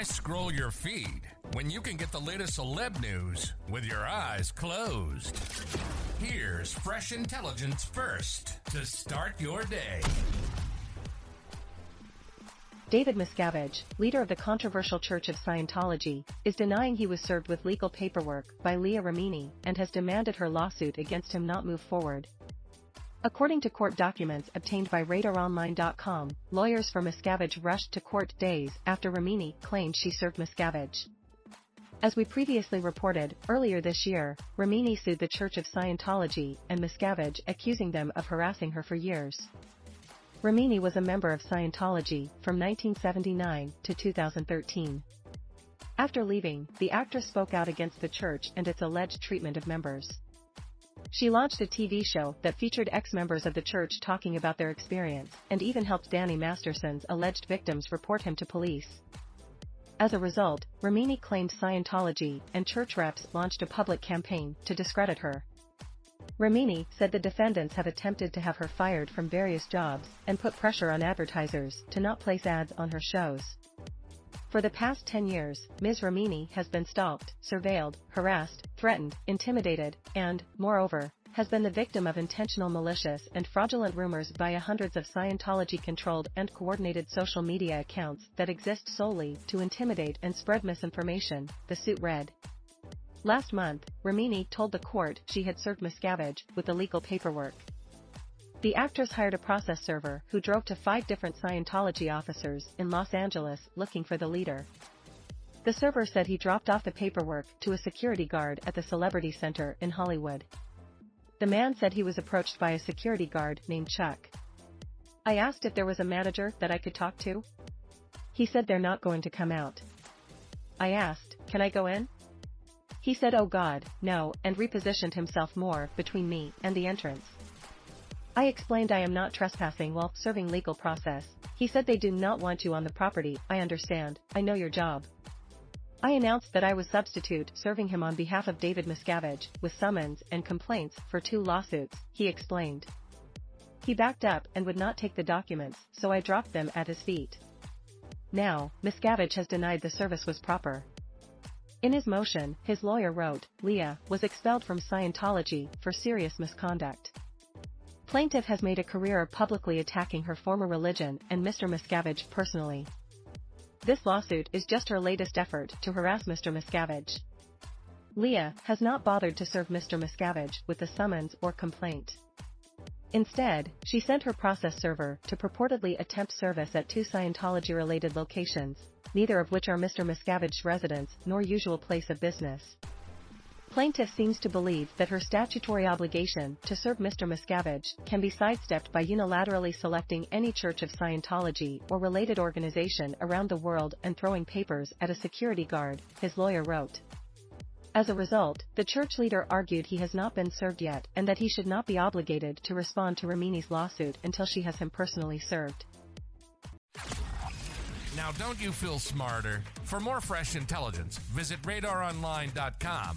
Why scroll your feed when you can get the latest celeb news with your eyes closed? Here's fresh intelligence first to start your day. David Miscavige, leader of the controversial Church of Scientology, is denying he was served with legal paperwork by Leah Remini and has demanded her lawsuit against him not move forward. According to court documents obtained by RadarOnline.com, lawyers for Miscavige rushed to court days after Remini claimed she served Miscavige. As we previously reported, earlier this year, Remini sued the Church of Scientology and Miscavige accusing them of harassing her for years. Remini was a member of Scientology from 1979 to 2013. After leaving, the actress spoke out against the church and its alleged treatment of members. She launched a TV show that featured ex-members of the church talking about their experience, and even helped Danny Masterson's alleged victims report him to police. As a result, Remini claimed Scientology, and church reps launched a public campaign to discredit her. Remini said the defendants have attempted to have her fired from various jobs and put pressure on advertisers to not place ads on her shows. For the past 10 years, Ms. Remini has been stalked, surveilled, harassed, threatened, intimidated, and, moreover, has been the victim of intentional malicious and fraudulent rumors via hundreds of Scientology-controlled and coordinated social media accounts that exist solely to intimidate and spread misinformation, the suit read. Last month, Remini told the court she had served Miscavige with the legal paperwork. The actress hired a process server who drove to five different Scientology officers in Los Angeles looking for the leader. The server said he dropped off the paperwork to a security guard at the Celebrity Center in Hollywood. The man said he was approached by a security guard named Chuck. I asked if there was a manager that I could talk to. He said they're not going to come out. I asked, can I go in? He said oh god, no, and repositioned himself more between me and the entrance. I explained I am not trespassing while serving legal process. He said they do not want you on the property, I understand, I know your job. I announced that I was substitute serving him on behalf of David Miscavige, with summons and complaints for two lawsuits, he explained. He backed up and would not take the documents, so I dropped them at his feet. Now, Miscavige has denied the service was proper. In his motion, his lawyer wrote, Leah was expelled from Scientology for serious misconduct. Plaintiff has made a career of publicly attacking her former religion and Mr. Miscavige personally. This lawsuit is just her latest effort to harass Mr. Miscavige. Leah has not bothered to serve Mr. Miscavige with a summons or complaint. Instead, she sent her process server to purportedly attempt service at two Scientology-related locations, neither of which are Mr. Miscavige's residence nor usual place of business. Plaintiff seems to believe that her statutory obligation to serve Mr. Miscavige can be sidestepped by unilaterally selecting any Church of Scientology or related organization around the world and throwing papers at a security guard, his lawyer wrote. As a result, the church leader argued he has not been served yet and that he should not be obligated to respond to Remini's lawsuit until she has him personally served. Now, don't you feel smarter? For more fresh intelligence, visit radaronline.com